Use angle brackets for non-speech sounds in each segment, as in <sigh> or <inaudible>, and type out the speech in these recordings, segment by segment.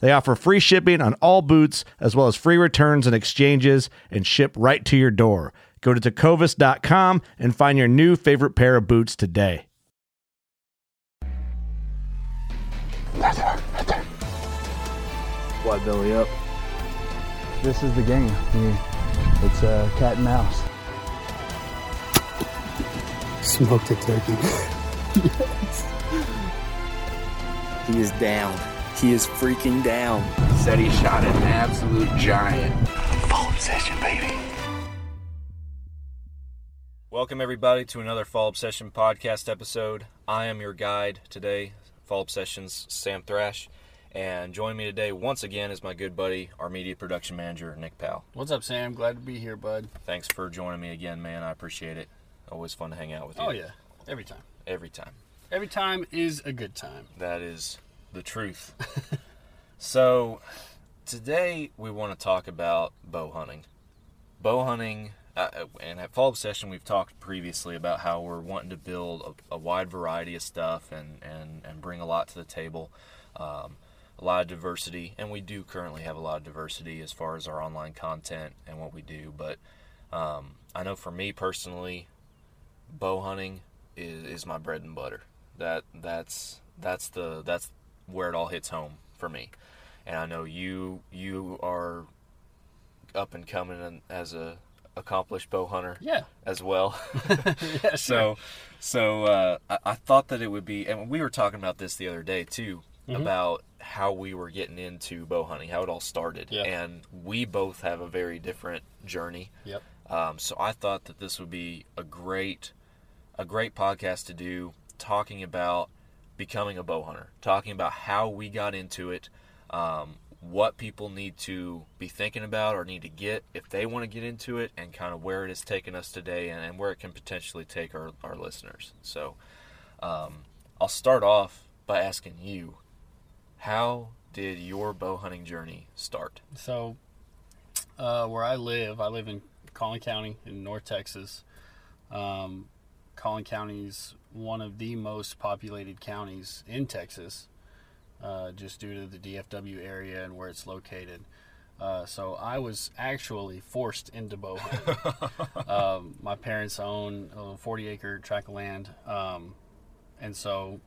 They offer free shipping on all boots, as well as free returns and exchanges, and ship right to your door. Go to tecovas.com and find your new favorite pair of boots today. Why belly up? This is the game. You- It's uh, cat and mouse. Smoked a turkey. <laughs> He is down. He is freaking down. Said he shot an absolute giant. Fall obsession, baby. Welcome, everybody, to another Fall Obsession podcast episode. I am your guide today, Fall Obsession's Sam Thrash. And joining me today, once again, is my good buddy, our media production manager, Nick Powell. What's up, Sam? Glad to be here, bud. Thanks for joining me again, man. I appreciate it. Always fun to hang out with you. Oh yeah, every time. Every time. Every time is a good time. That is the truth. <laughs> so, today we want to talk about bow hunting. Bow hunting, uh, and at Fall Obsession, we've talked previously about how we're wanting to build a, a wide variety of stuff and, and, and bring a lot to the table. Um, a lot of diversity, and we do currently have a lot of diversity as far as our online content and what we do. But um, I know for me personally, bow hunting is, is my bread and butter. That that's that's the that's where it all hits home for me. And I know you you are up and coming as a accomplished bow hunter Yeah. as well. <laughs> Yeah, <laughs> sure. so so uh, I, I thought that it would be, and we were talking about this the other day too Mm-hmm. about how we were getting into bow hunting, how it all started, Yeah. and we both have a very different journey. Yep. Um, so I thought that this would be a great, a great podcast to do, talking about becoming a bow hunter, talking about how we got into it, um, what people need to be thinking about or need to get if they want to get into it, and kind of where it has taken us today, and, and where it can potentially take our, our listeners. So um, I'll start off by asking you, how did your bow hunting journey start? So, uh, where I live, I live in Collin County in North Texas. Um, Collin County is one of the most populated counties in Texas, uh, just due to the DFW area and where it's located. Uh, so I was actually forced into bow hunting. <laughs> um, my parents own a 40 acre tract of land, um, and so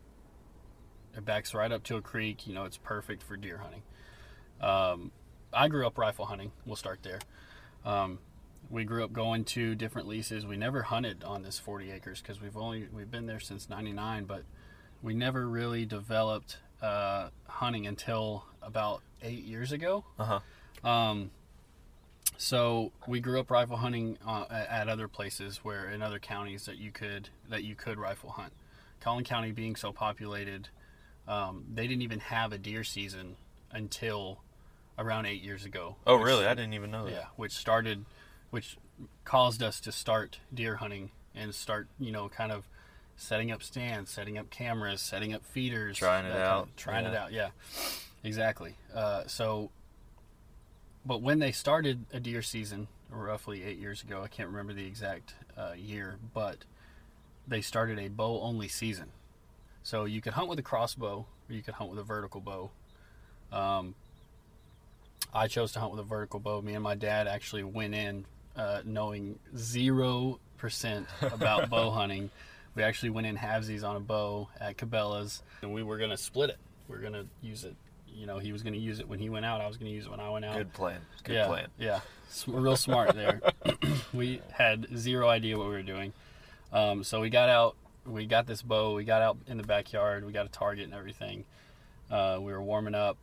it backs right up to a creek. You know, it's perfect for deer hunting. Um, I grew up rifle hunting. We'll start there. Um, we grew up going to different leases. We never hunted on this 40 acres because we've only we've been there since '99, but we never really developed uh, hunting until about eight years ago. Uh huh. Um, so we grew up rifle hunting uh, at at other places where in other counties that you could that you could rifle hunt. Collin County being so populated, um, they didn't even have a deer season until around eight years ago. Oh, which- really? I didn't even know that. Yeah, which started, which caused us to start deer hunting and start, you know, kind of setting up stands, setting up cameras, setting up feeders, Trying it that kind out, of- trying it yeah. out. Yeah, exactly. Uh, so, but when they started a deer season, roughly eight years ago. I can't remember the exact uh, year, but they started a bow only season. So you could hunt with a crossbow or you could hunt with a vertical bow. Um, I chose to hunt with a vertical bow. Me and my dad actually went in uh, knowing zero percent about bow <laughs> hunting. We actually went in halvesies on a bow at Cabela's, and we were gonna split it. We are gonna use it. You know, he was gonna use it when he went out. I was gonna use it when I went out. Good plan. Good yeah, plan. Yeah, real smart there. <coughs> we had zero idea what we were doing. Um, so we got out. We got this bow. We got out in the backyard. We got a target and everything. Uh, we were warming up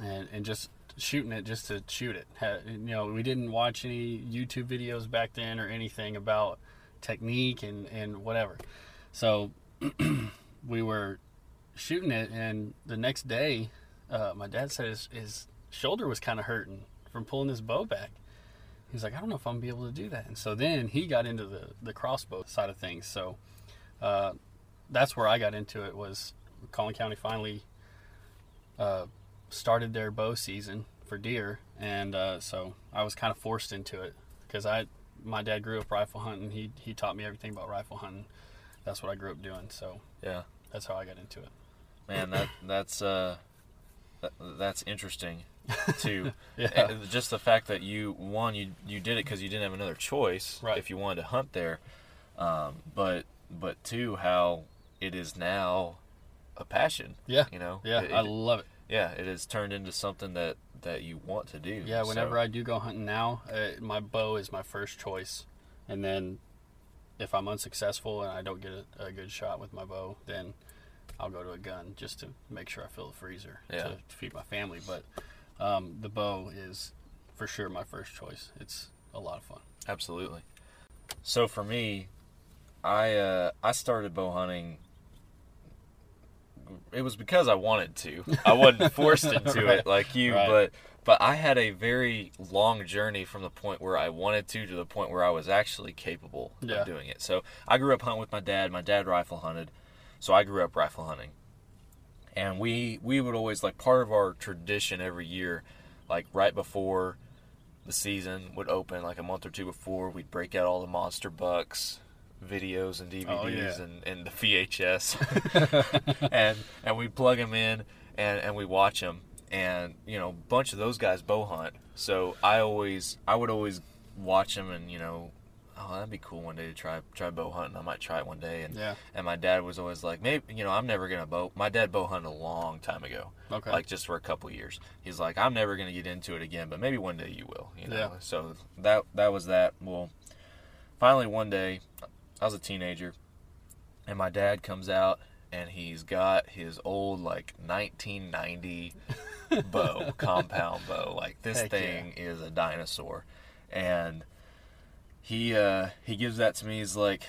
and and just shooting it just to shoot it. You know, we didn't watch any YouTube videos back then or anything about technique and and whatever. So <clears throat> we were shooting it, and the next day, uh, my dad said his, his shoulder was kind of hurting from pulling his bow back. He's like, I don't know if I'm gonna be able to do that. And so then he got into the the crossbow side of things. So uh, that's where I got into it. Was Collin County finally uh, started their bow season for deer, and uh, so I was kind of forced into it because I my dad grew up rifle hunting. He he taught me everything about rifle hunting. That's what I grew up doing. So Yeah. that's how I got into it. Man, that that's uh, that, that's interesting too. <laughs> Yeah. Uh, Just the fact that you one you you did it because you didn't have another choice Right. if you wanted to hunt there, um, but but two how it is now a passion. Yeah. You know. Yeah, It- I love it. Yeah, it has turned into something that that you want to do. Yeah, whenever So, I do go hunting now, uh, my bow is my first choice, and then if I'm unsuccessful and I don't get a, a good shot with my bow, then I'll go to a gun just to make sure I fill the freezer Yeah. to feed my family. But um, the bow is for sure my first choice. It's a lot of fun. Absolutely. So for me, I uh, I started bow hunting. It was because I wanted to. I wasn't <laughs> forced into it like you, Right. but but I had a very long journey from the point where I wanted to to the point where I was actually capable Yeah. of doing it. So I grew up hunting with my dad. My dad rifle hunted, so I grew up rifle hunting. And we we would always like part of our tradition every year, like right before the season would open like a month or two before we'd break out all the monster bucks videos and DVDs Oh, yeah. and, and the VHS <laughs> <laughs> and and we plug them in and and we watch them and you know a bunch of those guys bow hunt so I always I would always watch them and you know oh that'd be cool one day to try try bow hunting I might try it one day and Yeah. and my dad was always like maybe you know I'm never gonna bow my dad bow hunted a long time ago Okay. like just for a couple years. He's like, I'm never gonna get into it again, but maybe one day you will. You know. Yeah. So that that was that. Well, finally one day, I was a teenager, and my dad comes out and he's got his old like 1990 bow, <laughs> compound bow. Like this Heck yeah. thing is a dinosaur, and he uh he gives that to me. He's like,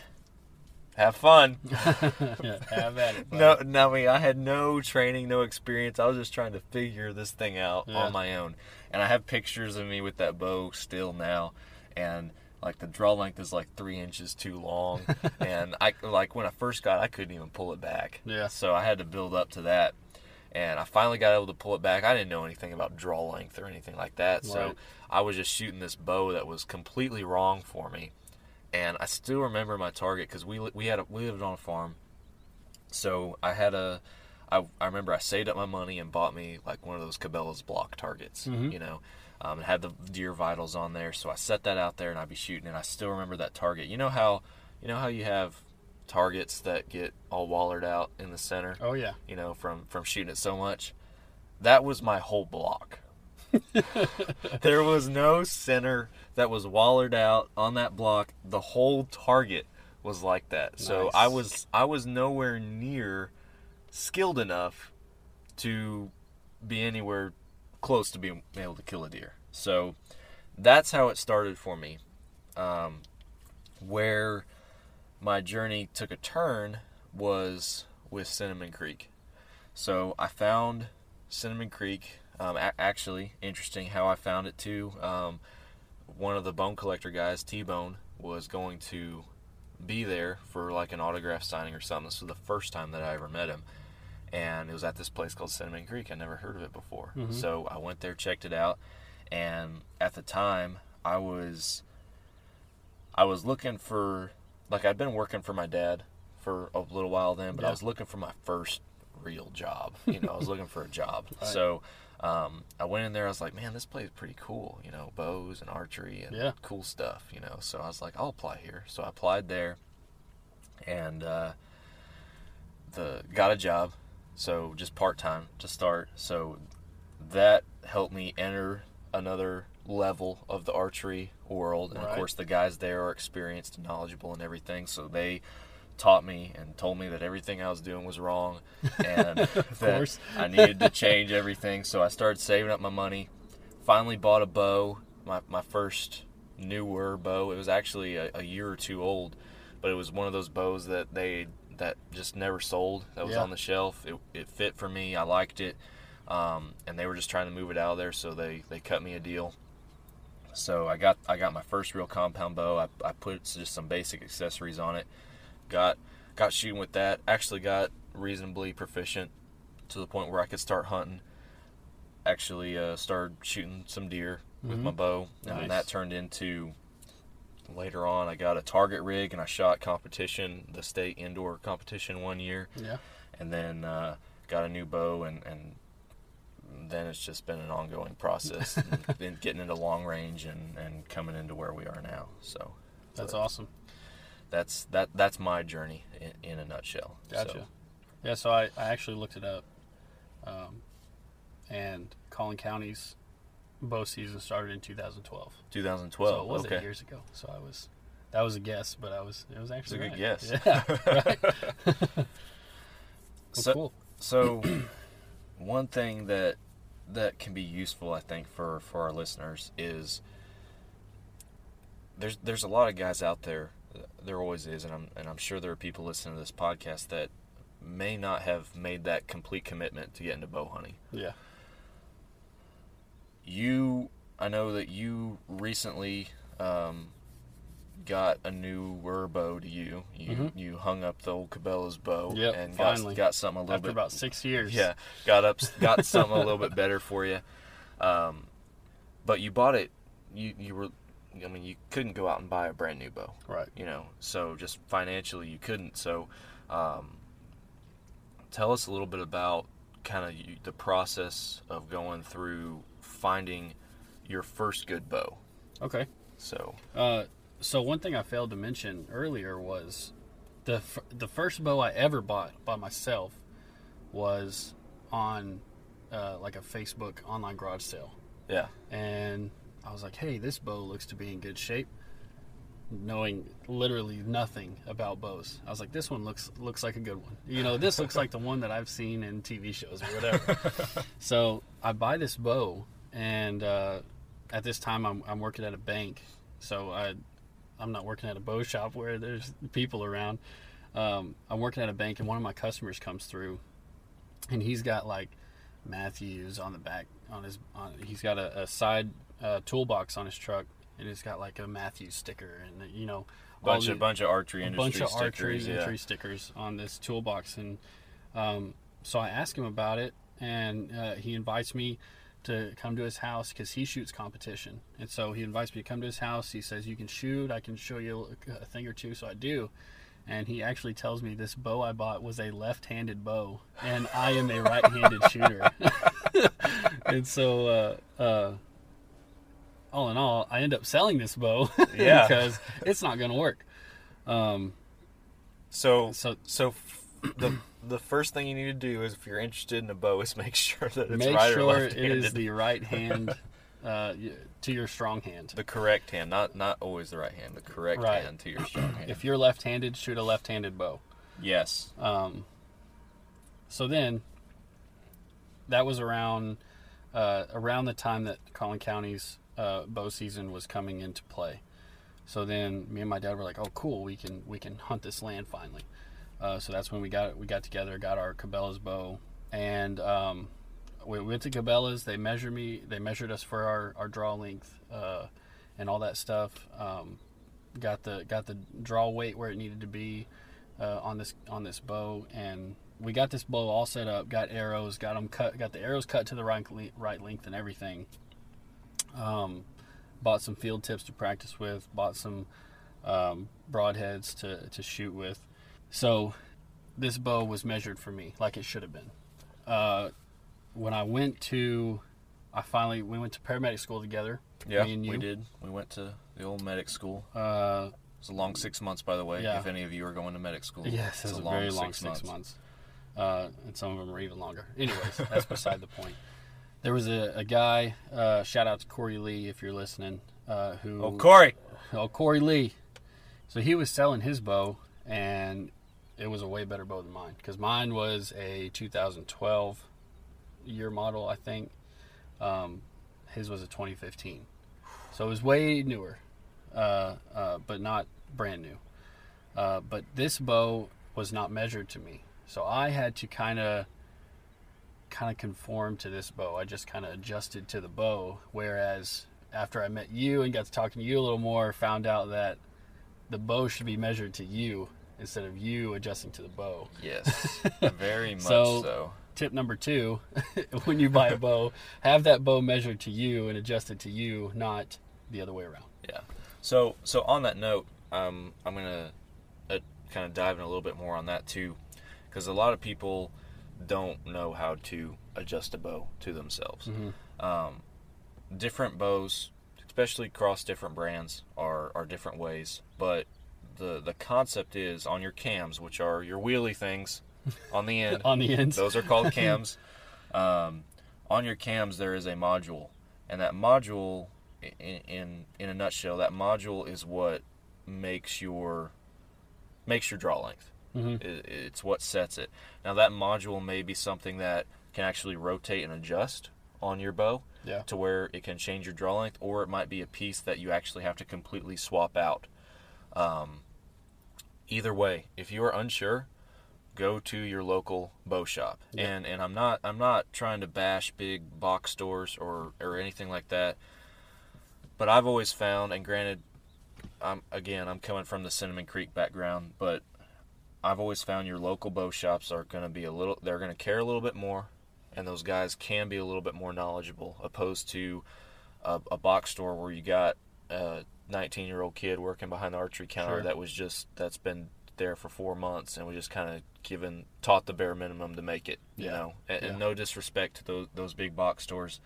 have fun. <laughs> yeah, have at it. No, no, I mean, I had no training, no experience. I was just trying to figure this thing out Yeah. on my own. And I have pictures of me with that bow still now, and like the draw length is like three inches too long. <laughs> and I like when I first got, it, I couldn't even pull it back. Yeah. So I had to build up to that, and I finally got able to pull it back. I didn't know anything about draw length or anything like that, so I was just shooting this bow that was completely wrong for me. And I still remember my target because we we had a, we lived on a farm, so I had a, I, I remember I saved up my money and bought me like one of those Cabela's block targets, mm-hmm. you know, um, and had the deer vitals on there. So I set that out there and I'd be shooting, and I still remember that target. You know how, you know how you have targets that get all wallered out in the center, Oh yeah. you know, from from shooting it so much. That was my whole block. <laughs> there was no center that was wallered out on that block. The whole target was like that. Nice. So I was I was nowhere near skilled enough to be anywhere close to being able to kill a deer. So that's how it started for me. Um, where my journey took a turn was with Cinnamon Creek. So I found Cinnamon Creek. Um, a- actually, interesting how I found it too. Um, one of the bone collector guys, T Bone, was going to be there for like an autograph signing or something. This was the first time that I ever met him. And it was at this place called Cinnamon Creek. I never heard of it before. So I went there, checked it out. And at the time, I was I was looking for like I'd been working for my dad for a little while then, but I was looking for my first real job. <laughs> You know, I was looking for a job. So um, I went in there. I was like, man, this place is pretty cool. You know, bows and archery and Yeah. cool stuff. You know, so I was like, I'll apply here. So I applied there, and uh, the got a job. So just part time to start. So that helped me enter another level of the archery world. And of course, the guys there are experienced and knowledgeable and everything. So they taught me and told me that everything I was doing was wrong <laughs> and that course. I needed to change everything. So I started saving up my money. Finally bought a bow, my, my first newer bow. It was actually a, a year or two old, but it was one of those bows that they that just never sold. That was Yeah. on the shelf. It, it fit for me. I liked it, um, and they were just trying to move it out of there, so they they cut me a deal. So I got I got my first real compound bow. I, I put just some basic accessories on it. Got got shooting with that. Actually got reasonably proficient to the point where I could start hunting. Actually uh, started shooting some deer with my bow, and that turned into later on. I got a target rig and I shot competition, the state indoor competition one year, Yeah. and then uh, got a new bow and and then it's just been an ongoing process <laughs> and been getting into long range and, and coming into where we are now so That's so awesome. that's that that's my journey in, in a nutshell Gotcha. So, Yeah, so I, I actually looked it up. Um, and Collin County's bow season started in 2012. 2012 so it wasn't okay years ago. So I was, that was a guess, but I was, it was it's a actually good right. guess Yeah. <laughs> Well, so, cool. so <clears throat> one thing that that can be useful i think for for our listeners is there's there's a lot of guys out there there always is and i'm and i'm sure there are people listening to this podcast that may not have made that complete commitment to get into bow hunting Yeah. You i know that you recently um, got a newer bow to you you you hung up the old cabela's bow Mm-hmm. Yep, and finally. got, got something a little After bit about six years. yeah, got up, <laughs> got something a little bit better for you. Um, but you bought it. You you were, I mean, you couldn't go out and buy a brand new bow, Right. you know. So just financially, you couldn't. So, um, tell us a little bit about kind of the process of going through finding your first good bow. Okay. So Uh, so one thing I failed to mention earlier was the f- the first bow I ever bought by myself was on uh, like a Facebook online garage sale, yeah, and I was like, "Hey, this bow looks to be in good shape." Knowing literally nothing about bows, I was like, "This one looks looks like a good one." You know, this looks like the one that I've seen in TV shows or whatever. <laughs> so I buy this bow, and uh, at this time I'm, I'm working at a bank, so I I'm not working at a bow shop where there's people around. Um, I'm working at a bank, and one of my customers comes through, and he's got like Mathews on the back on his. On, he's got a, a side uh, toolbox on his truck, and it's got like a Mathews sticker, and you know, bunch of bunch of archery a industry bunch of archery stickers. yeah. entry stickers on this toolbox, and um, so I ask him about it, and uh, he invites me to come to his house because he shoots competition, and so he invites me to come to his house. He says, "You can shoot. I can show you a thing or two. So I do. And he actually tells me this bow I bought was a left-handed bow, and I am a right-handed <laughs> shooter. <laughs> and so, uh, uh, all in all, I end up selling this bow <laughs> Yeah. because it's not going to work. Um, So So- so f- the the first thing you need to do is if you're interested in a bow is <laughs> make sure that it's make right or sure it is the right hand uh, to your strong hand. the correct hand, not not always the right hand, the correct Right. hand to your strong <clears throat> hand. If you're left-handed, shoot a left-handed bow. yes. Um, so then, that was around uh, around the time that Collin County's uh, bow season was coming into play. So then, me and my dad were like, "Oh, cool! We can we can hunt this land finally." Uh, so that's when we got we got together, got our Cabela's bow, and um, we went to Cabela's. They measured me. They measured us for our, our draw length uh, and all that stuff. Um, got the got the draw weight where it needed to be uh, on this on this bow, and we got this bow all set up. Got arrows. Got them cut. Got the arrows cut to the right right length and everything. Um, bought some field tips to practice with, bought some um, broadheads to, to shoot with. So this bow was measured for me like it should have been. Uh, when I went to, I finally we went to paramedic school together. Yeah, me and you. we did. We went to the old medic school. Uh, It was a long six months, by the way. Yeah. If any of you are going to medic school, yes, it it's a, very long six months. Uh, and some of them are even longer. Anyways, that's beside the point. There was a, a guy. Uh, shout out to Corey Lee if you're listening. Uh, who? Oh, Corey. Oh, Corey Lee. So he was selling his bow, and it was a way better bow than mine because mine was a 2012 year model, I think. Um, his was a 2015, so it was way newer, uh, uh, but not brand new. Uh, but this bow was not measured to me, so I had to kind of kind of conform to this bow. I just kind of adjusted to the bow. Whereas after I met you and got to talking to you a little more, found out that the bow should be measured to you instead of you adjusting to the bow. Yes, <laughs> very much So- so. Tip number two: <laughs> when you buy a bow, have that bow measured to you and adjusted to you, not the other way around. Yeah. So so on that note, um, I'm gonna uh, kind of dive in a little bit more on that too, because a lot of people don't know how to adjust a bow to themselves. Um, different bows, especially across different brands, are are different ways. But the the concept is on your cams, which are your wheelie things on the end. <laughs> On the ends, Those are called <laughs> cams. um, on your cams, there is a module, and that module, in, in in a nutshell, that module is what makes your makes your draw length. Mhm. It, it's what sets it. Now that module may be something that can actually rotate and adjust on your bow Yeah. to where it can change your draw length, or it might be a piece that you actually have to completely swap out. Um, either way, if you are unsure, go to your local bow shop. And and I'm not I'm not trying to bash big box stores or or anything like that. But I've always found, and granted, I'm again I'm coming from the Cinnamon Creek background, but I've always found your local bow shops are going to be a little they're going to care a little bit more, and those guys can be a little bit more knowledgeable opposed to a, a box store where you got a 19 year old kid working behind the archery counter Sure. that was just that's been there for four months and we just kind of given taught the bare minimum to make it you Yeah. know and, and no disrespect to those those big box stores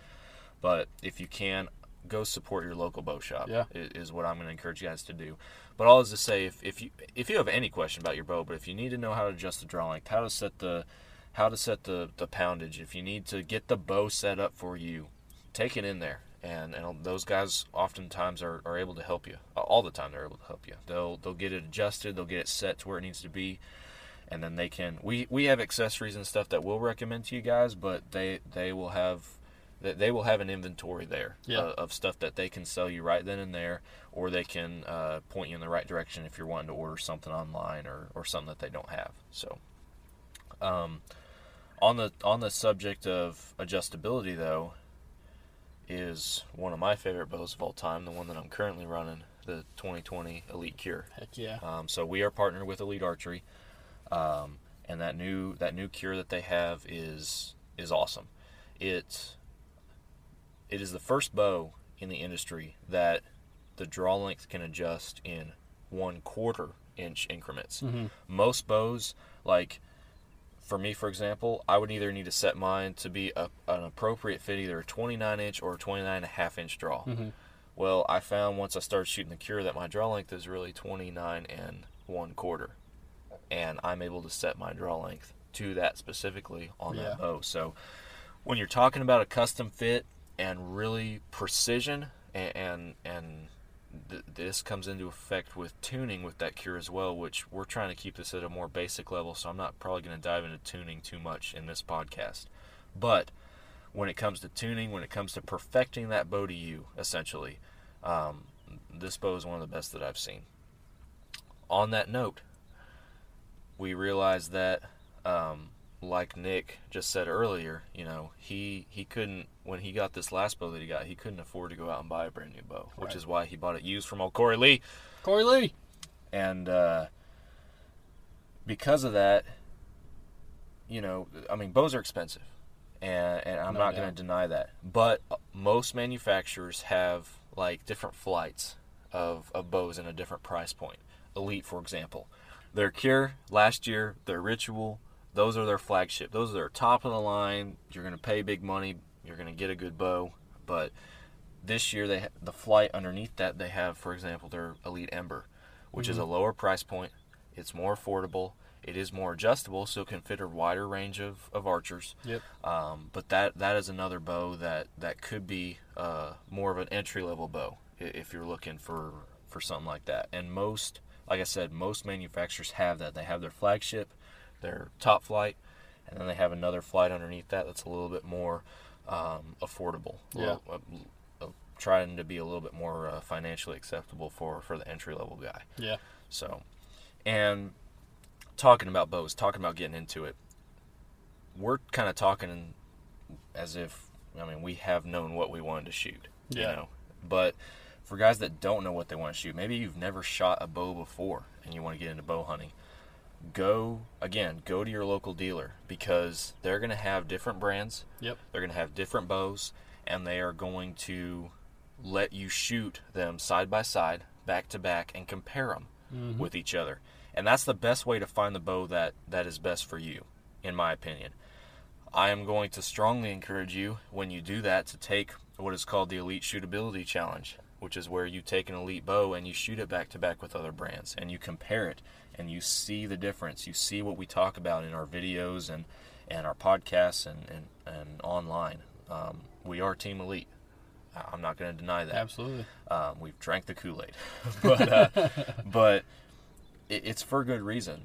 but if you can go support your local bow shop Yeah. i- is what i'm going to encourage you guys to do but all is to say if, if you if you have any question about your bow but if you need to know how to adjust the draw length how to set the how to set the the poundage if you need to get the bow set up for you take it in there and and those guys oftentimes are, are able to help you. All the time they're able to help you. They'll they'll get it adjusted. They'll get it set to where it needs to be and then they can we we have accessories and stuff that we'll recommend to you guys but they they will have they- they will have an inventory there Yeah. uh, of stuff that they can sell you right then and there or they can uh, point you in the right direction if you're wanting to order something online or, or something that they don't have. So um, on the on the subject of adjustability though is one of my favorite bows of all time the one that i'm currently running the 2020 Elite Kure Heck yeah. um, so we are partnered with Elite Archery, um, and that new that new cure that they have is is awesome. It it is the first bow in the industry that the draw length can adjust in one quarter inch increments. Most bows, like for me, for example, I would either need to set mine to be a, an appropriate fit, either a 29 inch or a 29 and a half inch draw. Mm-hmm. Well, I found once I started shooting the Kure that my draw length is really 29 and one quarter, and I'm able to set my draw length to that specifically on Yeah. that bow. So when you're talking about a custom fit and really precision, and and, and th- this comes into effect with tuning with that Kure as well, which we're trying to keep this at a more basic level. So I'm not probably going to dive into tuning too much in this podcast, but when it comes to tuning, when it comes to perfecting that bow to you, essentially, um, this bow is one of the best that I've seen. On that note, we realized that, um, like Nick just said earlier, you know, he he couldn't when he got this last bow that he got, he couldn't afford to go out and buy a brand new bow, which Right. is why he bought it used from old Corey Lee Corey Lee. and uh, because of that, you know, I mean, bows are expensive, and and I'm No not going to deny that. But most manufacturers have like different flights of, of bows in a different price point. Elite, for example, their Kure last year, their Ritual, those are their flagship. Those are their top of the line. You're going to pay big money. You're going to get a good bow, but this year they the flight underneath that they have, for example, their Elite Ember, which mm-hmm. is a lower price point. It's more affordable. It is more adjustable, so it can fit a wider range of, of archers. Yep. Um, but that that is another bow that that could be uh, more of an entry level bow if you're looking for for something like that. And most, like I said, most manufacturers have that. They have their flagship, their top flight, and then they have another flight underneath that that's a little bit more um, affordable. Yeah. Uh, uh, trying to be a little bit more uh, financially acceptable for for the entry level guy. Yeah. So, and talking about bows, talking about getting into it, we're kind of talking as if I mean we have known what we wanted to shoot. Yeah. You know, but for guys that don't know what they want to shoot, maybe you've never shot a bow before and you want to get into bow hunting. Go again, go to your local dealer because they're going to have different brands. Yep. They're going to have different bows and they are going to let you shoot them side by side, back to back and compare them mm-hmm. with each other. And that's the best way to find the bow that that is best for you in my opinion. I am going to strongly encourage you when you do that to take what is called the Elite Shootability Challenge, which is where you take an elite bow and you shoot it back to back with other brands and you compare it and you see the difference. You see what we talk about in our videos and, and our podcasts and, and, and online. Um, we are Team Elite. I'm not going to deny that. Absolutely. Um, we've drank the Kool Aid, <laughs> but uh, <laughs> but it, it's for good reason,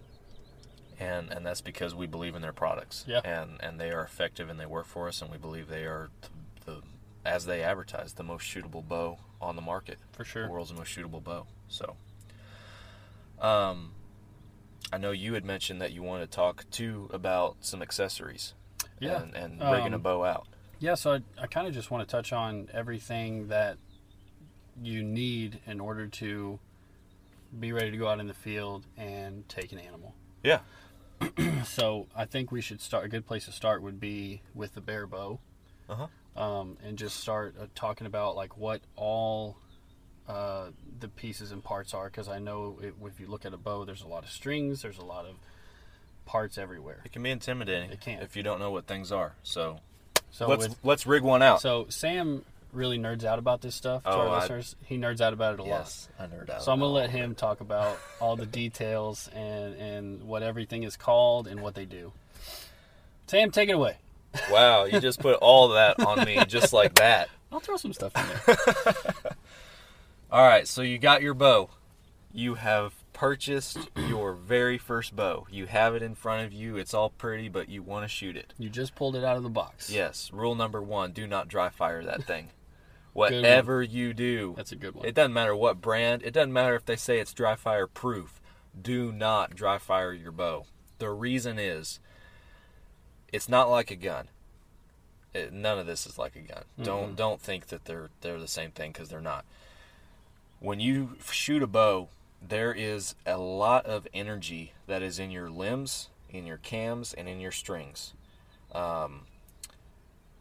and and that's because we believe in their products. Yeah. And and they are effective and they work for us, and we believe they are the, the as they advertise, the most shootable bow on the market. For sure. The world's most shootable bow. So, um, I know you had mentioned that you wanted to talk too about some accessories. Yeah. And, and rigging um, a bow out. Yeah, so I, I kind of just want to touch on everything that you need in order to be ready to go out in the field and take an animal. Yeah. <clears throat> so I think we should start. A good place to start would be with the bare bow. Uh huh um, and just start uh, talking about like what all uh, the pieces and parts are because I know it, if you look at a bow, there's a lot of strings, there's a lot of parts everywhere. It can be intimidating. It can if you don't know what things are. So, so let's with, let's rig one out. So Sam really nerds out about this stuff. To oh, our I, listeners, he nerds out about it a lot. yes, lot. I nerd out. So I'm gonna let him talk about all the details and and what everything is called and what they do. Sam, take it away. Wow, you just put all that on me just like that. <laughs> I'll throw some stuff in there. <laughs> all right, so you got your bow. You have purchased <clears throat> your very first bow. You have it in front of you. It's all pretty, but you want to shoot it. You just pulled it out of the box. Yes. Rule number one do not dry fire that <laughs> thing. Whatever you do, that's a good one. It doesn't matter what brand, it doesn't matter if they say it's dry fire proof. Do not dry fire your bow. The reason is it's not like a gun. It, none of this is like a gun. Mm-hmm. Don't don't think that they're they're the same thing because they're not. When you shoot a bow, there is a lot of energy that is in your limbs, in your cams, and in your strings, um,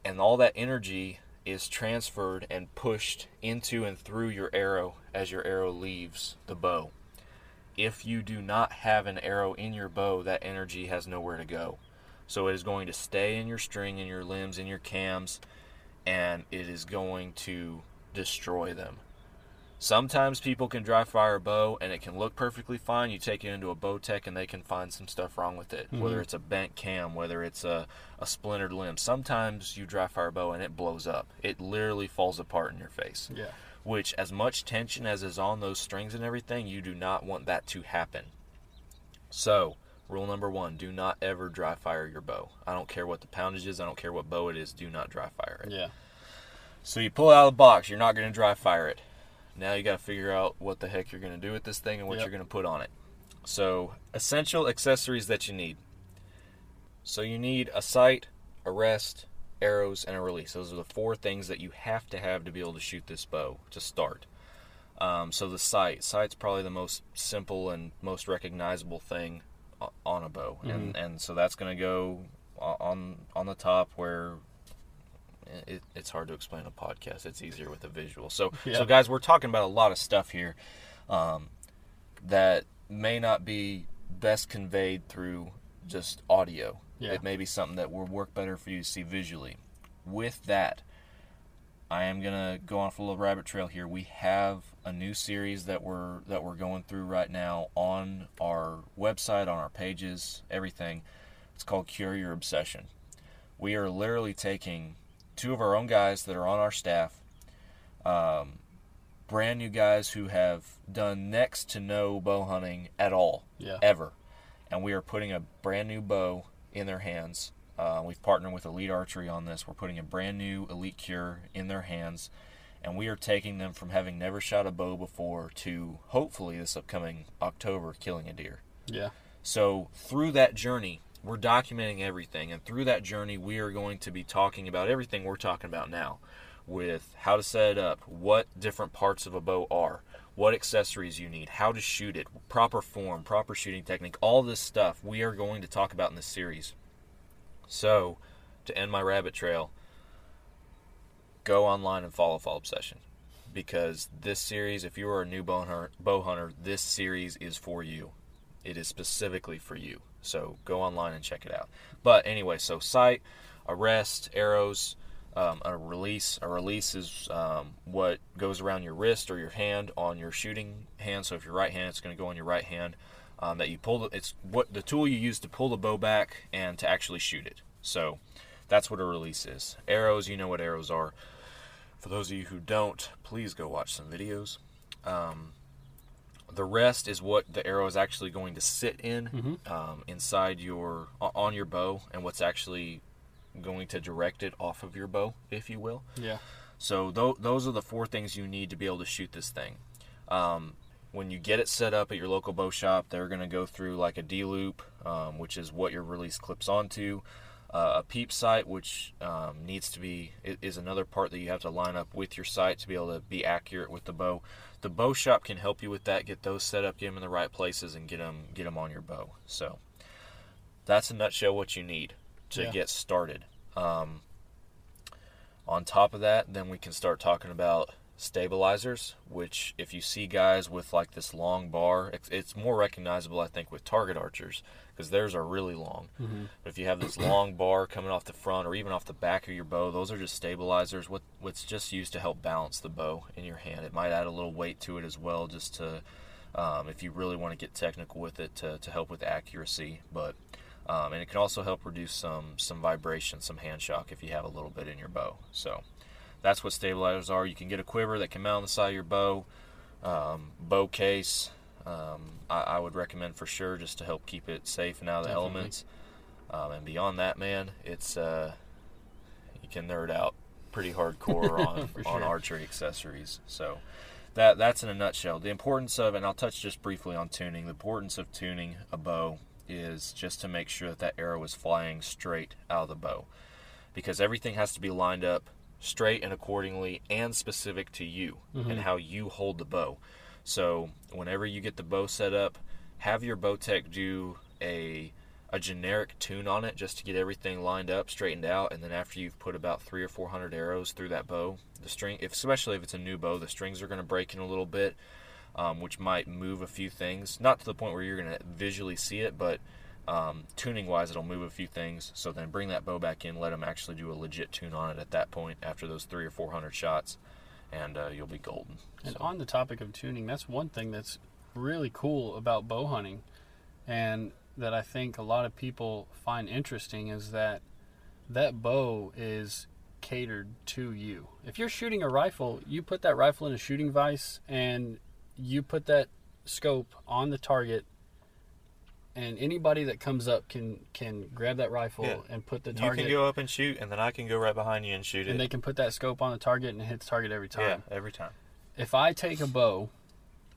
and all that energy is transferred and pushed into and through your arrow as your arrow leaves the bow. If you do not have an arrow in your bow, that energy has nowhere to go. So it is going to stay in your string, in your limbs, in your cams, and it is going to destroy them. Sometimes people can dry fire a bow and it can look perfectly fine. You take it into a bow tech and they can find some stuff wrong with it, mm-hmm. whether it's a bent cam, whether it's a, a splintered limb. Sometimes you dry fire a bow and it blows up. It literally falls apart in your face. Yeah. Which, as much tension as is on those strings and everything, you do not want that to happen. So, Rule number one: Do not ever dry fire your bow. I don't care what the poundage is. I don't care what bow it is. Do not dry fire it. Yeah. So you pull it out of the box. You're not going to dry fire it. Now you got to figure out what the heck you're going to do with this thing and what yep. you're going to put on it. So essential accessories that you need. So you need a sight, a rest, arrows, and a release. Those are the four things that you have to have to be able to shoot this bow to start. Um, so the sight, sight's probably the most simple and most recognizable thing on a bow, mm-hmm. and and so that's going to go on on the top where it, it's hard to explain a podcast. It's easier with a visual. So, <laughs> Yeah. so guys, we're talking about a lot of stuff here um, that may not be best conveyed through just audio. Yeah. It may be something that will work better for you to see visually. With that, I am gonna go off a little rabbit trail here. We have a new series that we're that we're going through right now on our website, on our pages, everything. It's called Cure Your Obsession. We are literally taking two of our own guys that are on our staff, um, brand new guys who have done next to no bow hunting at all, Yeah. ever, and we are putting a brand new bow in their hands. Uh, we've partnered with Elite Archery on this. We're putting a brand new Elite Kure in their hands, and we are taking them from having never shot a bow before to hopefully this upcoming October killing a deer. Yeah. So through that journey, we're documenting everything, and through that journey, we are going to be talking about everything we're talking about now, with how to set it up, what different parts of a bow are, what accessories you need, how to shoot it, proper form, proper shooting technique, all this stuff we are going to talk about in this series. So, to end my rabbit trail, go online and follow Fall Obsession. Because this series, if you are a new bow hunter, bow hunter, this series is for you. It is specifically for you. So go online and check it out. But anyway, so sight, arrest, arrows, um, a release. A release is um, what goes around your wrist or your hand on your shooting hand. So if you're right hand, it's going to go on your right hand. Um, that you pull. The, it's what the tool you use to pull the bow back and to actually shoot it. So that's what a release is. Arrows, you know what arrows are. For those of you who don't, please go watch some videos. Um, the rest is what the arrow is actually going to sit in um, inside your on your bow, and what's actually going to direct it off of your bow, if you will. Yeah. So th- those are the four things you need to be able to shoot this thing. Um, when you get it set up at your local bow shop, they're going to go through like a D loop, um, which is what your release clips onto. Uh, a peep sight, which um, needs to be is another part that you have to line up with your sight to be able to be accurate with the bow. The bow shop can help you with that. Get those set up, get them in the right places, and get them get them on your bow. So that's a nutshell what you need to Yeah. get started. Um, on top of that, then we can start talking about stabilizers, which if you see guys with like this long bar, it's, more recognizable, I think, with target archers because theirs are really long. But if you have this long bar coming off the front or even off the back of your bow, those are just stabilizers. What what's just used to help balance the bow in your hand. It might add a little weight to it as well, just to um, if you really want to get technical with it to, to help with accuracy. But um, and it can also help reduce some some vibration, some hand shock if you have a little bit in your bow. So that's what stabilizers are. You can get a quiver that can mount on the side of your bow, um, bow case. Um, I, I would recommend for sure just to help keep it safe and out of the Definitely. elements. Um, and beyond that, man, it's uh, you can nerd out pretty hardcore <laughs> on For on archery accessories. So that that's in a nutshell. The importance of, and I'll touch just briefly on tuning. The importance of tuning a bow is just to make sure that that arrow is flying straight out of the bow, because everything has to be lined up straight and accordingly and specific to you and how you hold the bow. So whenever you get the bow set up, have your bow tech do a a generic tune on it just to get everything lined up, straightened out, and then after you've put about three or four hundred arrows through that bow, the string, if, especially if it's a new bow, the strings are going to break in a little bit, um, which might move a few things. Not to the point where you're going to visually see it, but um, tuning wise, it'll move a few things. So then bring that bow back in, let them actually do a legit tune on it at that point after those three or four hundred shots, and uh, you'll be golden. And So- on the topic of tuning, that's one thing that's really cool about bow hunting, and that I think a lot of people find interesting is that that bow is catered to you. If you're shooting a rifle, you put that rifle in a shooting vise and you put that scope on the target and anybody that comes up can can grab that rifle Yeah. and put the target. You can go up and shoot, and then I can go right behind you and shoot and it. And they can put that scope on the target and hit the target every time yeah, every time. if I take a bow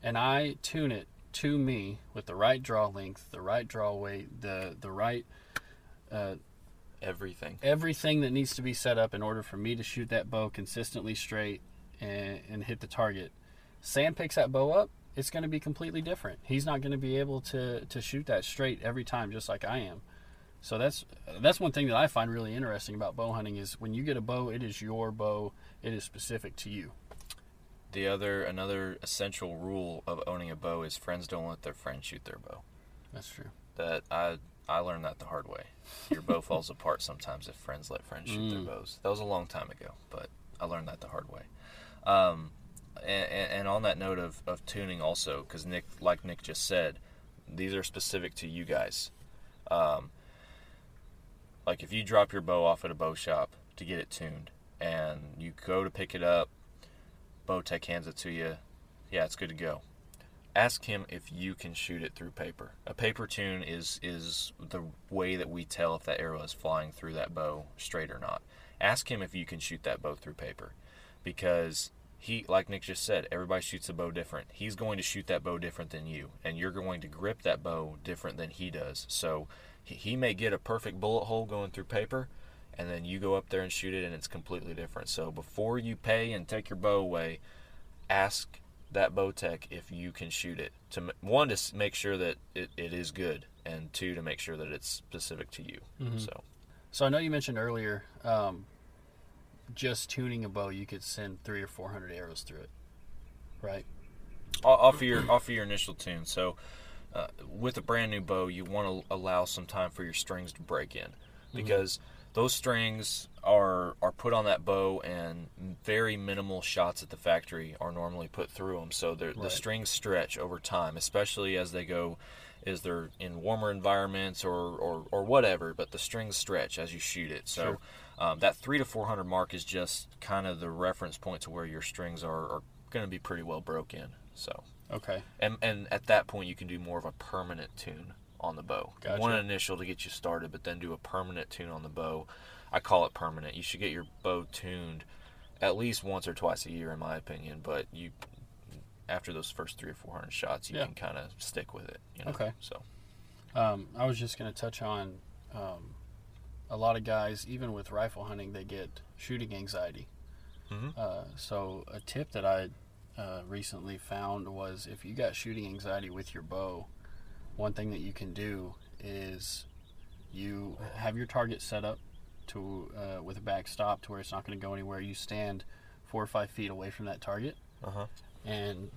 and I tune it to me with the right draw length, the right draw weight, the the right uh, Everything. everything that needs to be set up in order for me to shoot that bow consistently straight and, and hit the target. Sam picks that bow up, it's going to be completely different. He's not going to be able to to shoot that straight every time, just like I am. So that's that's one thing that I find really interesting about bow hunting is when you get a bow, it is your bow. It is specific to you. The other another essential rule of owning a bow is friends don't let their friends shoot their bow. That's true. That I I learned that the hard way. Your bow <laughs> falls apart sometimes if friends let friends shoot their bows. That was a long time ago, but I learned that the hard way. Um, and, and on that note of, of tuning also, because Nick, like Nick just said, these are specific to you guys. Um, like if you drop your bow off at a bow shop to get it tuned, and you go to pick it up, bow tech hands it to you, yeah, it's good to go. Ask him if you can shoot it through paper. A paper tune is is the way that we tell if that arrow is flying through that bow straight or not. Ask him if you can shoot that bow through paper, because he, like Nick just said, everybody shoots a bow different. He's going to shoot that bow different than you, and you're going to grip that bow different than he does. So he, may get a perfect bullet hole going through paper, and then you go up there and shoot it, and it's completely different. So before you pay and take your bow away, ask that bow tech if you can shoot it. To one to make sure that it, it is good, and two to make sure that it's specific to you. So So I know you mentioned earlier, um, just tuning a bow, you could send three or four hundred arrows through it, right? off of your off of your initial tune. So uh, with a brand new bow, you want to allow some time for your strings to break in because those strings are are put on that bow and very minimal shots at the factory are normally put through them. So they're- the Right. strings stretch over time, especially as they go. Is they're in warmer environments or, or, or whatever, but the strings stretch as you shoot it. So Sure. Um, that three to four hundred mark is just kind of the reference point to where your strings are, are going to be pretty well broken. So Okay. and and at that point you can do more of a permanent tune on the bow. Gotcha. One initial to get you started, but then do a permanent tune on the bow. I call it permanent. You should get your bow tuned at least once or twice a year, in my opinion. But you, after those first three or four hundred shots, you Yeah. can kind of stick with it. You know? Okay. So Um, I was just going to touch on um, a lot of guys, even with rifle hunting, they get shooting anxiety. Mhm. Uh, so a tip that I uh, recently found was if you got shooting anxiety with your bow, one thing that you can do is you have your target set up to uh, with a back stop to where it's not going to go anywhere. You stand four or five feet away from that target, Uh-huh. and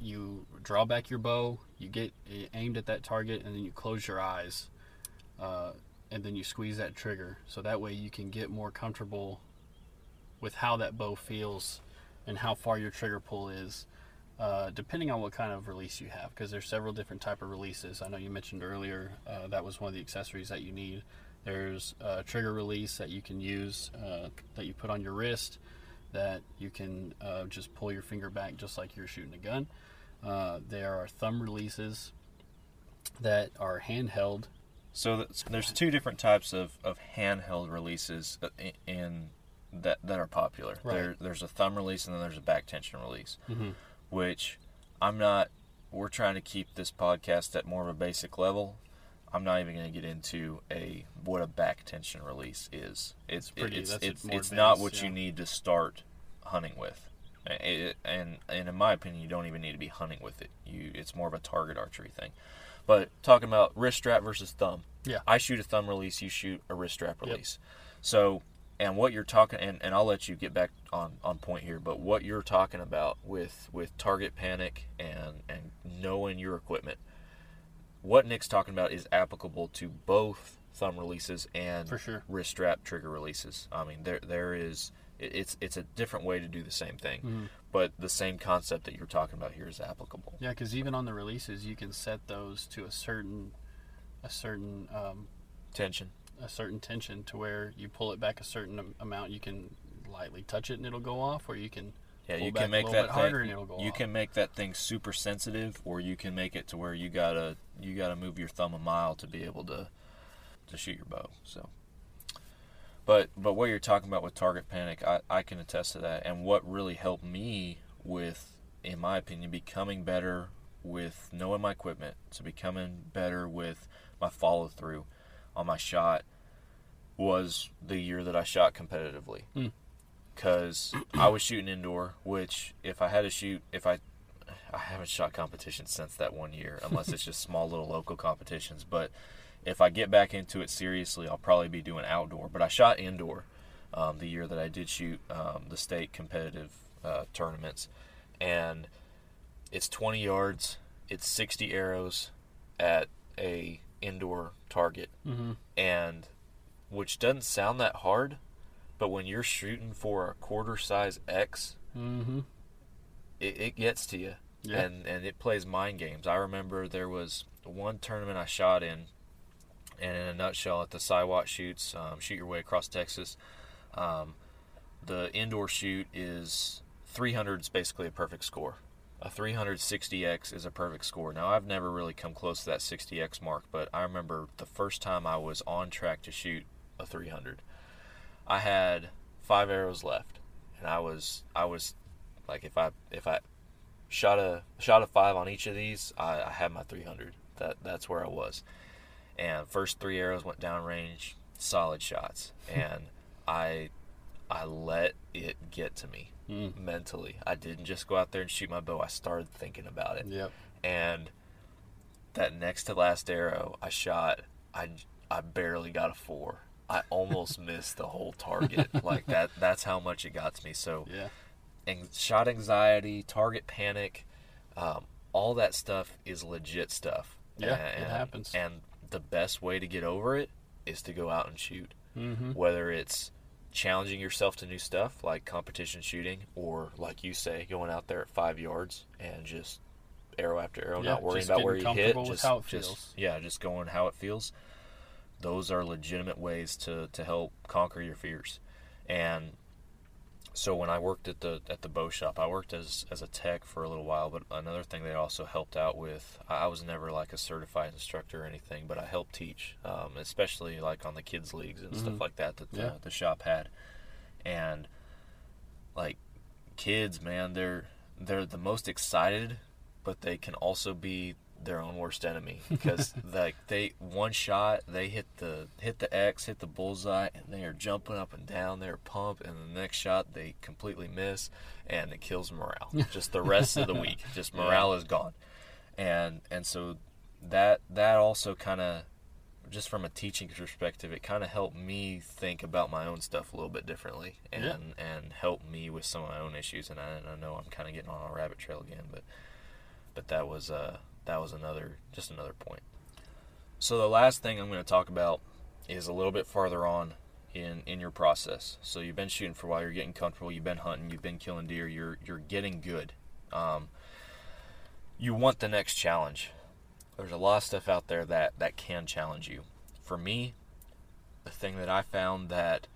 you draw back your bow. You get aimed at that target, and then you close your eyes, uh, and then you squeeze that trigger. So that way you can get more comfortable with how that bow feels and how far your trigger pull is. Uh, depending on what kind of release you have, because there's several different type of releases. I know you mentioned earlier uh, that was one of the accessories that you need. There's a trigger release that you can use uh, that you put on your wrist that you can uh, just pull your finger back just like you're shooting a gun. Uh, there are thumb releases that are handheld. So there's two different types of, of handheld releases uh, i- in that that are popular. Right. There, there's a thumb release and then there's a back tension release, Mhm. which I'm not. We're trying to keep this podcast at more of a basic level. I'm not even going to get into a what a back tension release is. It's pretty- it's that's it's, it's not advanced, what you need to start hunting with. It, and and in my opinion, you don't even need to be hunting with it. You it's more of a target archery thing. But talking about wrist strap versus thumb. Yeah. I shoot a thumb release, you shoot a wrist strap Yep. release. So, and what you're talking, and, and I'll let you get back on, on point here, but what you're talking about with, with target panic and, and knowing your equipment, what Nick's talking about is applicable to both thumb releases and For sure. wrist strap trigger releases. I mean, there there is it's it's a different way to do the same thing, Mm-hmm. But the same concept that you're talking about here is applicable. Yeah, because even on the releases, you can set those to a certain, a certain, um, Tension. a certain tension to where you pull it back a certain amount. You can lightly touch it and it'll go off, or you can Yeah, pull you back can a make little that bit thing, harder and it'll go You off. can make that thing super sensitive, or you can make it to where you gotta you gotta move your thumb a mile to be able to to shoot your bow. So, but but what you're talking about with target panic, I, I can attest to that. And what really helped me with, in my opinion, becoming better with knowing my equipment, to becoming better with my follow through on my shot, was the year that I shot competitively hmm. because I was shooting indoor. Which, if I had to shoot, if I, I haven't shot competition since that one year, unless it's just <laughs> small little local competitions. But if I get back into it seriously, I'll probably be doing outdoor. But I shot indoor um, the year that I did shoot um, the state competitive uh, tournaments, and it's 20 yards, it's 60 arrows at a indoor target, Mm-hmm. and which doesn't sound that hard, but when you're shooting for a quarter size X, Mm-hmm. it, it gets to you Yeah. and and it plays mind games. I remember there was one tournament I shot in, and in a nutshell, at the Siwat shoots, um, shoot your way across Texas. Um, the indoor shoot is 300 is basically a perfect score. A 360x is a perfect score. Now I've never really come close to that 60x mark, but I remember the first time I was on track to shoot a 300. I had five arrows left, and I was I was like if I if I shot a shot a five on each of these, I, I had my 300. That that's where I was. And first three arrows went down range, solid shots, <laughs> and I I let it get to me Mm. mentally. I didn't just go out there and shoot my bow. I started thinking about it, Yep. and that next to last arrow I shot, I I barely got a four. I <laughs> almost missed the whole target. Like <laughs> that. That's how much it got to me. So Yeah. and shot anxiety, target panic, um, all that stuff is legit stuff. Yeah, and, it happens. And the best way to get over it is to go out and shoot. Mm-hmm. Whether it's challenging yourself to new stuff like competition shooting, or like you say, going out there at five yards and just arrow after arrow, Yeah, not worrying about where you hit, comfortable with just, how it just feels. yeah, just going how it feels. Those are legitimate ways to to help conquer your fears, and so when I worked at the at the bow shop, I worked as as a tech for a little while. But another thing they also helped out with, I was never like a certified instructor or anything, but I helped teach, um, especially like on the kids leagues and stuff like that that the, Yeah. the shop had, and like kids, man, they're they're the most excited, but they can also be their own worst enemy. Because <laughs> like they one shot they hit the hit the X hit the bullseye and they are jumping up and down they're pumped and the next shot they completely miss and it kills morale. <laughs> Just the rest of the week just morale is gone. And and so that that also kind of just from a teaching perspective it kind of helped me think about my own stuff a little bit differently and Yeah. and help me with some of my own issues and I, and I know I'm kind of getting on a rabbit trail again but but that was uh that was another just another point. So the last thing I'm going to talk about is a little bit farther on in in your process. So you've been shooting for a while, you're getting comfortable, you've been hunting, you've been killing deer, you're you're getting good. Um, you want the next challenge. There's a lot of stuff out there that that can challenge you. For me, the thing that I found that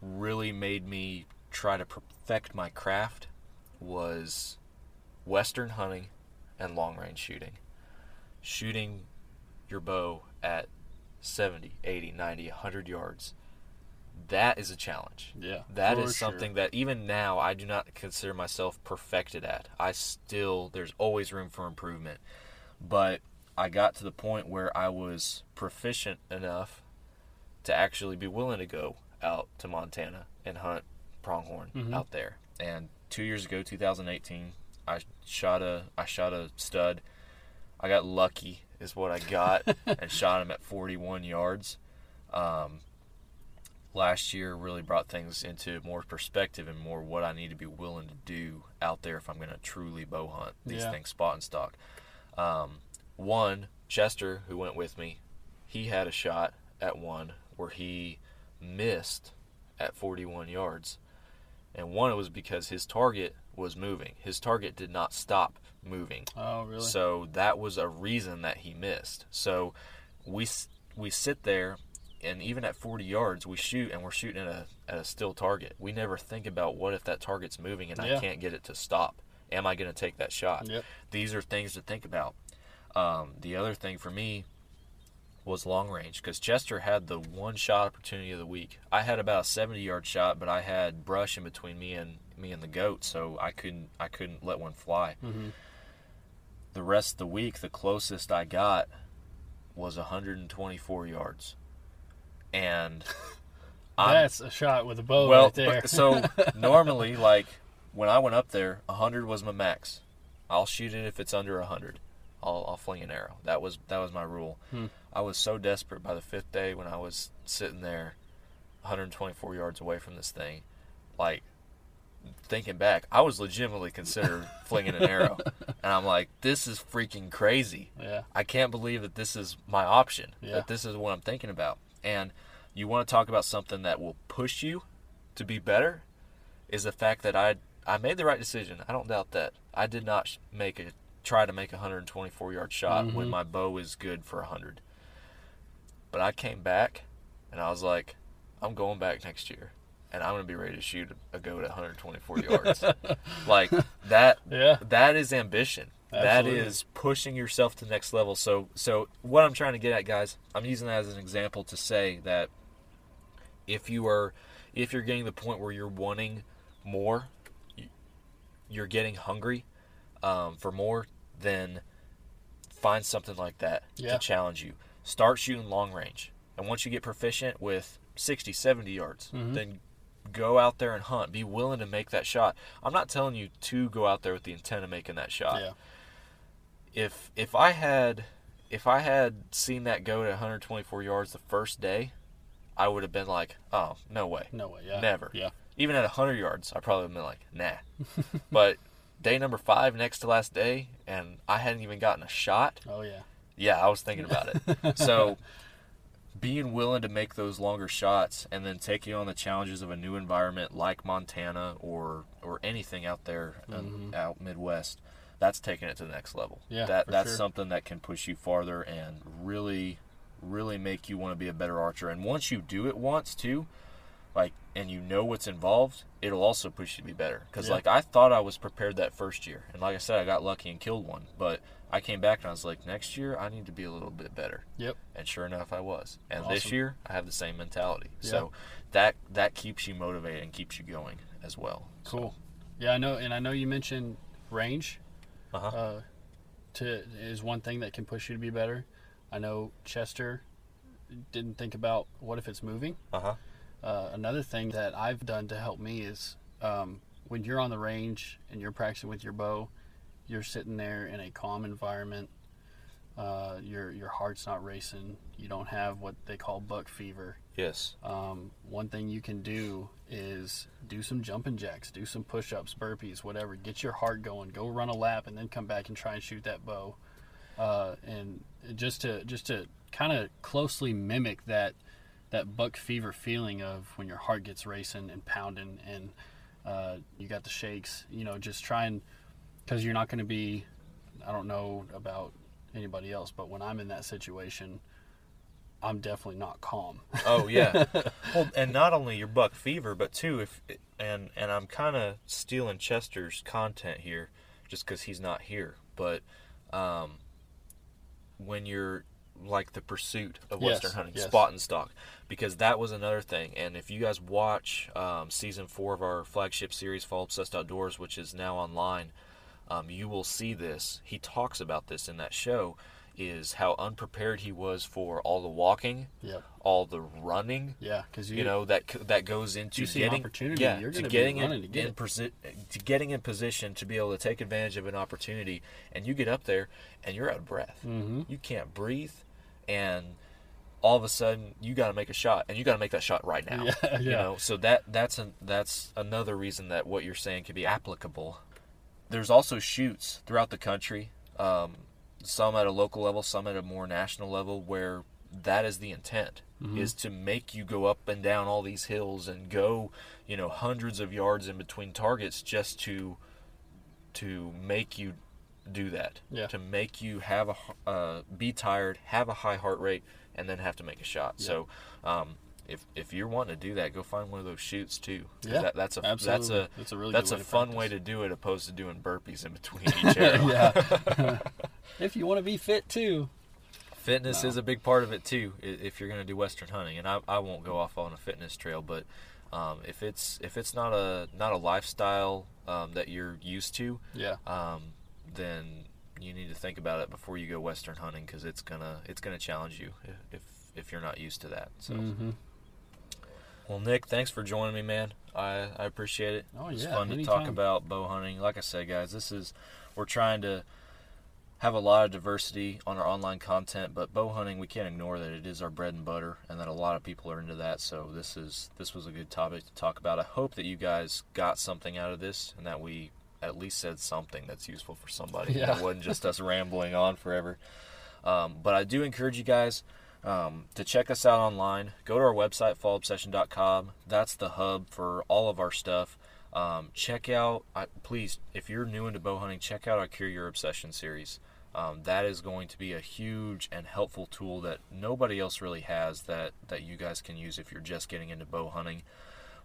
really made me try to perfect my craft was western hunting and long range shooting. Shooting your bow at 70, 80, 90, 100 yards. That is a challenge. Yeah. That is sure. something that even now I do not consider myself perfected at. I still there's always room for improvement. But I got to the point where I was proficient enough to actually be willing to go out to Montana and hunt pronghorn Mhm. out there. And 2 years ago, 2018, I shot a I shot a stud. I got lucky is what I got <laughs> and shot him at 41 yards. Um, last year really brought things into more perspective and more what I need to be willing to do out there if I'm going to truly bow hunt these Yeah. things spot and stock. Um, one, Chester, who went with me, he had a shot at one where he missed at 41 yards. And one, it was because his target was moving. His target did not stop moving. Oh, really? So that was a reason that he missed. So we we sit there, and even at 40 yards, we shoot, and we're shooting at a at a still target. We never think about what if that target's moving and Yeah. I can't get it to stop. Am I going to take that shot? Yep. These are things to think about. Um, the other thing for me was long range because Chester had the one shot opportunity of the week. I had about a 70 yard shot, but I had brush in between me and me and the goat, so I couldn't I couldn't let one fly. Mhm. The rest of the week, the closest I got was 124 yards, and <laughs> I'm- That's a shot with a bow well, right there. so <laughs> normally, like when I went up there, 100 was my max. I'll shoot it if it's under 100. I'll, I'll fling an arrow. That was that was my rule. I was so desperate by the fifth day when I was sitting there, 124 yards away from this thing, like thinking back, I was legitimately considered flinging an arrow, and I'm like, this is freaking crazy. Yeah. I can't believe that this is my option. Yeah. That this is what I'm thinking about. And you want to talk about something that will push you to be better is the fact that I I made the right decision. I don't doubt that. I did not make a try to make a 124 yard shot mm-hmm. when my bow is good for 100. But I came back and I was like, I'm going back next year and I'm going to be ready to shoot a goat at 124 yards. <laughs> like that Yeah. that is ambition. That Absolutely. is pushing yourself to the next level. So so what I'm trying to get at guys, I'm using that as an example to say that if you are if you're getting to the point where you're wanting more, you- you're getting hungry um, for more, then find something like that Yeah. to challenge you. Start shooting long range. And once you get proficient with 60, 70 yards, Mm-hmm. then go out there and hunt. Be willing to make that shot. I'm not telling you to go out there with the intent of making that shot Yeah. if if I had if I had seen that go to 124 yards the first day, I would have been like, oh no way, No way. Yeah. never. Yeah. Even at 100 yards, I probably would have been like, nah. <laughs> but day number five, next to last day, and I hadn't even gotten a shot. Oh yeah. Yeah, I was thinking about it. <laughs> so being willing to make those longer shots and then taking on the challenges of a new environment like Montana or or anything out there um, out Midwest, that's taking it to the next level. Yeah, that that's sure. something that can push you farther and really really make you want to be a better archer. And once you do it once too, like and you know what's involved, it'll also push you to be better. Because Yeah. like I thought I was prepared that first year, and like I said, I got lucky and killed one. But I came back and I was like, next year I need to be a little bit better. Yep. And sure enough, I was. And this year I have the same mentality. Yeah. So that that keeps you motivated and keeps you going as well. Cool. Yeah, I know, and I know you mentioned range. Uh-huh. Uh, to is one thing that can push you to be better. I know Chester didn't think about what if it's moving. Uh huh. Uh, another thing that I've done to help me is um, when you're on the range and you're practicing with your bow, you're sitting there in a calm environment. Uh, your your heart's not racing. You don't have what they call buck fever. Yes. Um, one thing you can do is do some jumping jacks, do some push-ups, burpees, whatever. Get your heart going. Go run a lap, and then come back and try and shoot that bow. Uh, and just to just to kind of closely mimic that that buck fever feeling of when your heart gets racing and pounding, and uh, you got the shakes. You know, just try and because you're not going to be. I don't know about anybody else, but when I'm in that situation, I'm definitely not calm. Oh yeah. <laughs> well, and not only your buck fever, but too if and and I'm kind of stealing Chester's content here, just because he's not here. But um, when you're like the pursuit of Yes, western hunting, yes. spot and stock, because that was another thing. And if you guys watch um, season four of our flagship series, Fall Obsessed Outdoors, which is now online, um, you will see this. He talks about this in that show. Is how unprepared he was for all the walking, Yep. all the running, Yeah, because you know that that goes into You see getting opportunity, yeah to getting in, to get in posi- to getting in position to be able to take advantage of an opportunity and you get up there and you're out of breath Mm-hmm. you can't breathe and all of a sudden you got to make a shot and you got to make that shot right now <laughs> Yeah, you yeah. know so that that's an that's another reason that what you're saying could be applicable there's also shoots throughout the country um, some at a local level some at a more national level where that is the intent is to make you go up and down all these hills and go you know hundreds of yards in between targets just to to make you do that. Yeah. to make you have a uh, be tired have a high heart rate and then have to make a shot. So um, if if you're wanting to do that go find one of those shoots too. Yeah, that, that's a that's a That's a really that's a way fun way to do it opposed to doing burpees in between <laughs> each arrow yeah. <laughs> if you want to be fit too. Fitness is a big part of it too. If you're going to do western hunting, and I, I won't go off on a fitness trail, but um, if it's if it's not a not a lifestyle um, that you're used to, Yeah. um, then you need to think about it before you go western hunting because it's gonna it's gonna challenge you if if, if you're not used to that. So, Mm-hmm. Well, Nick, thanks for joining me, man. I, I appreciate it. Oh, it's yeah, fun to talk about bow hunting. Like I said, guys, this is we're trying to have a lot of diversity on our online content, but bow hunting we can't ignore that it is our bread and butter, and that a lot of people are into that. So this is this was a good topic to talk about. I hope that you guys got something out of this, and that we at least said something that's useful for somebody. <laughs> Yeah. It wasn't just us rambling on forever. Um, but I do encourage you guys um, to check us out online. Go to our website, fallobsession.com. That's the hub for all of our stuff. Um, check out, I, please, if you're new into bow hunting, check out our Cure Your Obsession series. Um, that is going to be a huge and helpful tool that nobody else really has that, that you guys can use if you're just getting into bow hunting.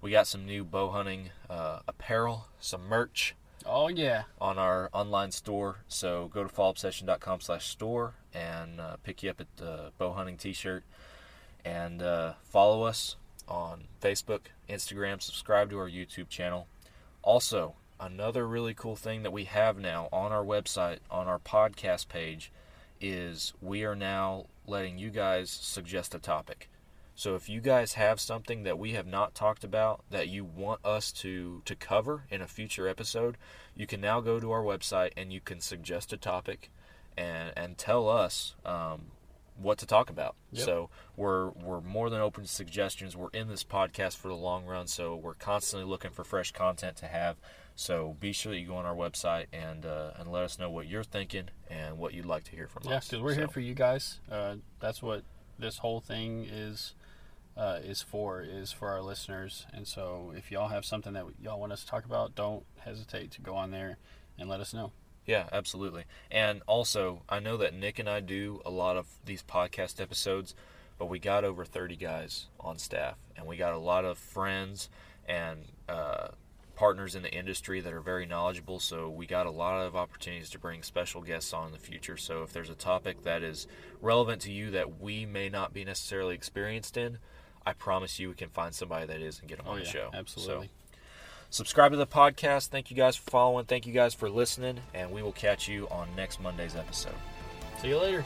We got some new bow hunting uh, apparel, some merch Oh yeah. on our online store. So go to fallobsession.com slash store and uh, pick you up at the bow hunting t-shirt and uh, follow us on Facebook, Instagram, subscribe to our YouTube channel. Also, another really cool thing that we have now on our website, on our podcast page, is we are now letting you guys suggest a topic. So if you guys have something that we have not talked about that you want us to to cover in a future episode, you can now go to our website and you can suggest a topic and and tell us um, what to talk about. Yep. So we're we're more than open to suggestions. We're in this podcast for the long run, so we're constantly looking for fresh content to have. So be sure that you go on our website and uh, and let us know what you're thinking and what you'd like to hear from Yeah, us. because we're here for you guys. Uh, that's what this whole thing is uh, is for is for our listeners. And so, if y'all have something that y'all want us to talk about, don't hesitate to go on there and let us know. Yeah, absolutely. And also, I know that Nick and I do a lot of these podcast episodes, but we got over 30 guys on staff, and we got a lot of friends and uh, partners in the industry that are very knowledgeable. So we got a lot of opportunities to bring special guests on in the future. So if there's a topic that is relevant to you that we may not be necessarily experienced in, I promise you we can find somebody that is and get them Oh on yeah, the show. So, absolutely. Subscribe to the podcast. Thank you guys for following. Thank you guys for listening. And we will catch you on next Monday's episode. See you later.